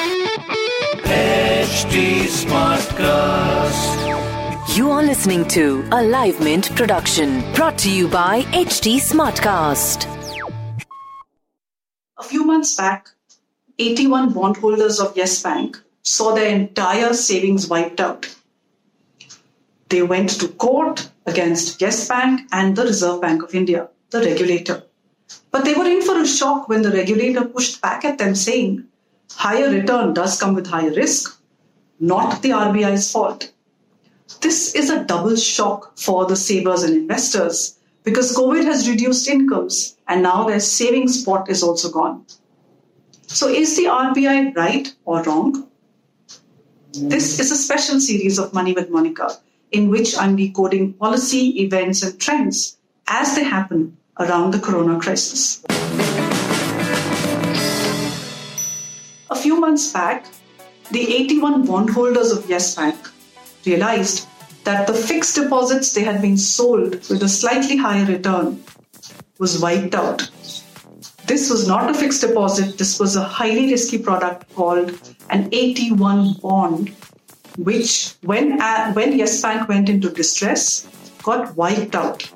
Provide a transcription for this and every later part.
HT Smartcast. You are listening to a Live Mint production brought to you by HT Smartcast. A few months back, AT1 bondholders of Yes Bank saw their entire savings wiped out. They went to court against Yes Bank and the Reserve Bank of India, the regulator. But they were in for a shock when the regulator pushed back at them, saying, higher return does come with higher risk, not the RBI's fault. This is a double shock for the savers and investors because COVID has reduced incomes and now their savings pot is also gone. So, is the RBI right or wrong? This is a special series of Money with Monica in which I'm decoding policy, events, and trends as they happen around the corona crisis. A few months back, the AT1 bondholders of Yes Bank realized that the fixed deposits they had been sold with a slightly higher return was wiped out. This was not a fixed deposit, this was a highly risky product called an AT1 bond, which, when, uh, when Yes Bank went into distress, got wiped out.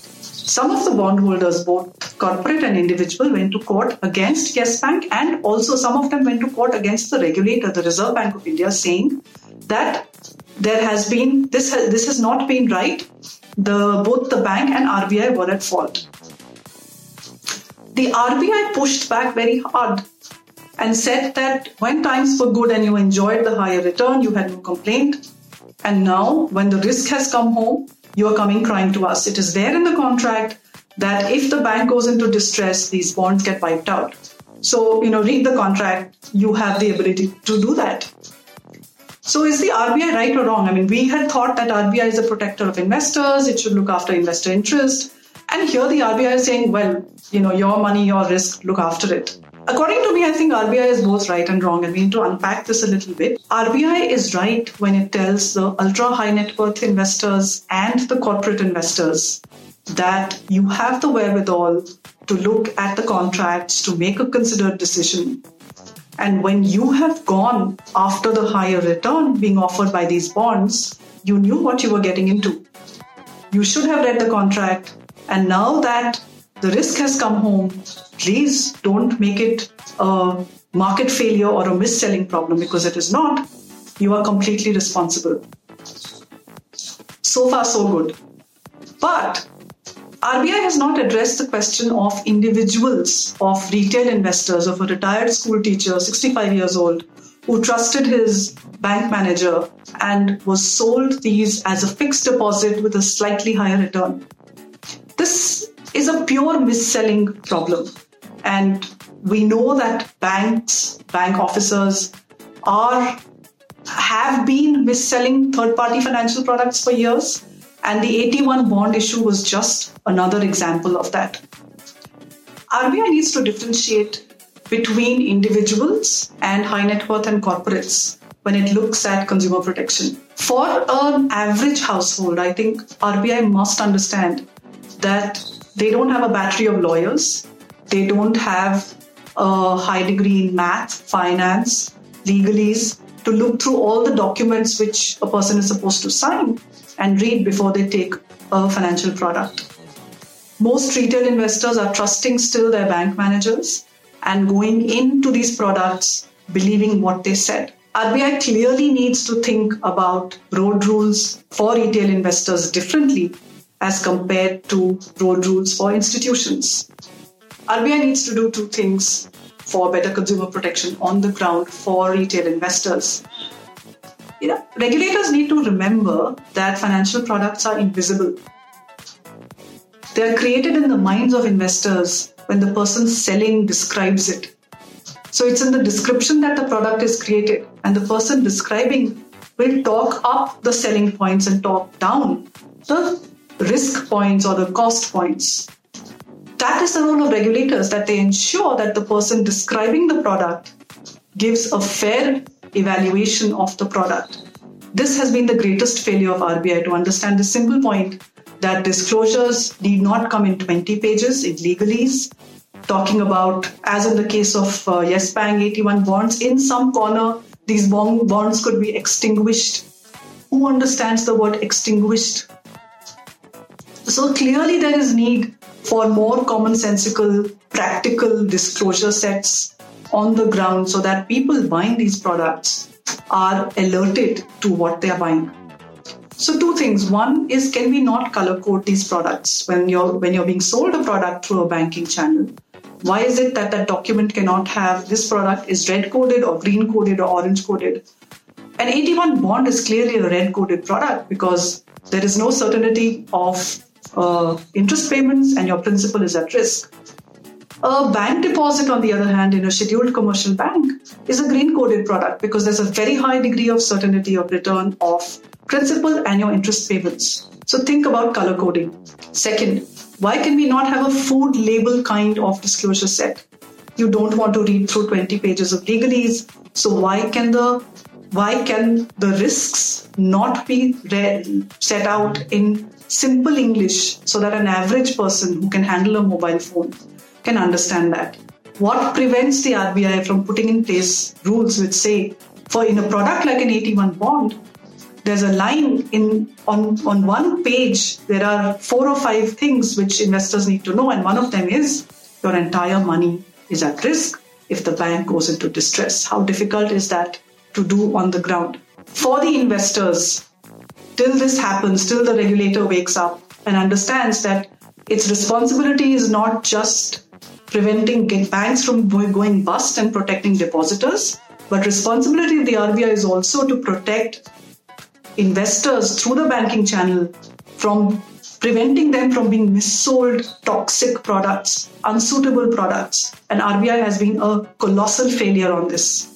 Some of the bondholders, both corporate and individual, went to court against Yes Bank, and also some of them went to court against the regulator, the Reserve Bank of India, saying that there has been this has, this has not been right. The both the bank and RBI were at fault. The RBI pushed back very hard and said that when times were good and you enjoyed the higher return, you had no complaint. And now, when the risk has come home, you are coming crying to us. It is there in the contract that if the bank goes into distress, these bonds get wiped out. So, you know, read the contract, you have the ability to do that. So, is the RBI right or wrong? I mean, we had thought that RBI is a protector of investors, it should look after investor interest. And here the RBI is saying, well, you know, your money, your risk, look after it. According to me, I think RBI is both right and wrong, and we need to unpack this a little bit. RBI is right when it tells the ultra high net worth investors and the corporate investors that you have the wherewithal to look at the contracts to make a considered decision. And when you have gone after the higher return being offered by these bonds, you knew what you were getting into. You should have read the contract. And now that the risk has come home, please don't make it a market failure or a mis-selling problem because it is not. You are completely responsible. So far, so good. But RBI has not addressed the question of individuals, of retail investors, of a retired school teacher, 65 years old, who trusted his bank manager and was sold these as a fixed deposit with a slightly higher return. This is a pure mis-selling problem. And we know that banks, bank officers are have been mis-selling third-party financial products for years. And the AT1 bond issue was just another example of that. RBI needs to differentiate between individuals and high net worth and corporates when it looks at consumer protection. For an average household, I think RBI must understand that they don't have a battery of lawyers, they don't have a high degree in math, finance, legalese to look through all the documents which a person is supposed to sign and read before they take a financial product. Most retail investors are trusting still their bank managers and going into these products believing what they said. RBI clearly needs to think about road rules for retail investors differently as compared to road rules for institutions. RBI needs to do two things for better consumer protection on the ground for retail investors. You know, regulators need to remember that financial products are invisible. They are created in the minds of investors when the person selling describes it. So it's in the description that the product is created, and the person describing will talk up the selling points and talk down the risk points or the cost points. That is the role of regulators that they ensure that the person describing the product gives a fair evaluation of the product. This has been the greatest failure of RBI to understand the simple point that disclosures need not come in 20 pages in legalese, talking about, as in the case of uh, Yes Bank AT1 bonds, in some corner, these bonds could be extinguished. Who understands the word extinguished? So clearly, there is need for more commonsensical, practical disclosure sets on the ground so that people buying these products are alerted to what they are buying. So two things. One is can we not color code these products when you're when you're being sold a product through a banking channel? Why is it that that document cannot have this product is red coded or green coded or orange coded? An AT1 bond is clearly a red coded product because there is no certainty of uh, interest payments and your principal is at risk. A bank deposit, on the other hand, in a scheduled commercial bank is a green coded product because there's a very high degree of certainty of return of principal and your interest payments. So think about color coding. Second, why can we not have a food label kind of disclosure set? You don't want to read through 20 pages of legalese. So why can the why can the risks not be read, set out in simple English so that an average person who can handle a mobile phone can understand that. What prevents the RBI from putting in place rules which say, for in a product like an AT1 bond, there's a line in on on one page there are four or five things which investors need to know and one of them is your entire money is at risk if the bank goes into distress how difficult is that to do on the ground for the investors till this happens till the regulator wakes up and understands that its responsibility is not just preventing banks from going bust and protecting depositors. But responsibility of the RBI is also to protect investors through the banking channel from preventing them from being missold toxic products, unsuitable products. And RBI has been a colossal failure on this.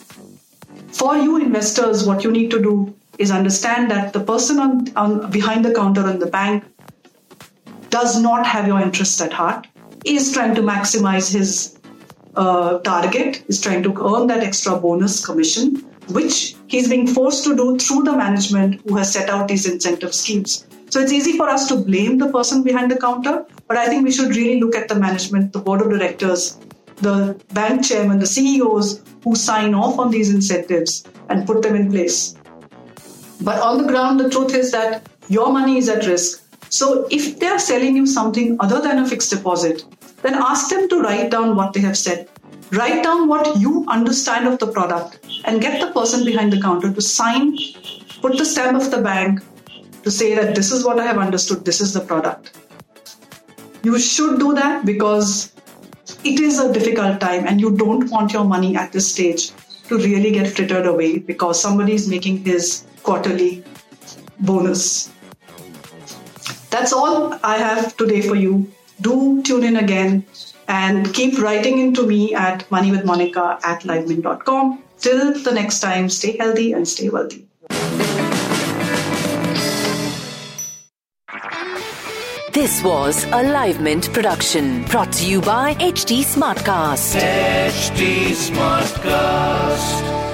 For you investors, what you need to do is understand that the person on, on behind the counter in the bank does not have your interest at heart is trying to maximize his uh, target, is trying to earn that extra bonus commission, which he's being forced to do through the management who has set out these incentive schemes. So it's easy for us to blame the person behind the counter, but I think we should really look at the management, the board of directors, the bank chairman, the CEOs who sign off on these incentives and put them in place. But on the ground, the truth is that your money is at risk so if they're selling you something other than a fixed deposit, then ask them to write down what they have said. Write down what you understand of the product and get the person behind the counter to sign, put the stamp of the bank to say that this is what I have understood, this is the product. You should do that because it is a difficult time and you don't want your money at this stage to really get frittered away because somebody is making his quarterly bonus that's all I have today for you. Do tune in again and keep writing into me at moneywithmonica at livemint.com. Till the next time, stay healthy and stay wealthy. This was a Livemint production brought to you by HT Smartcast. HT Smartcast.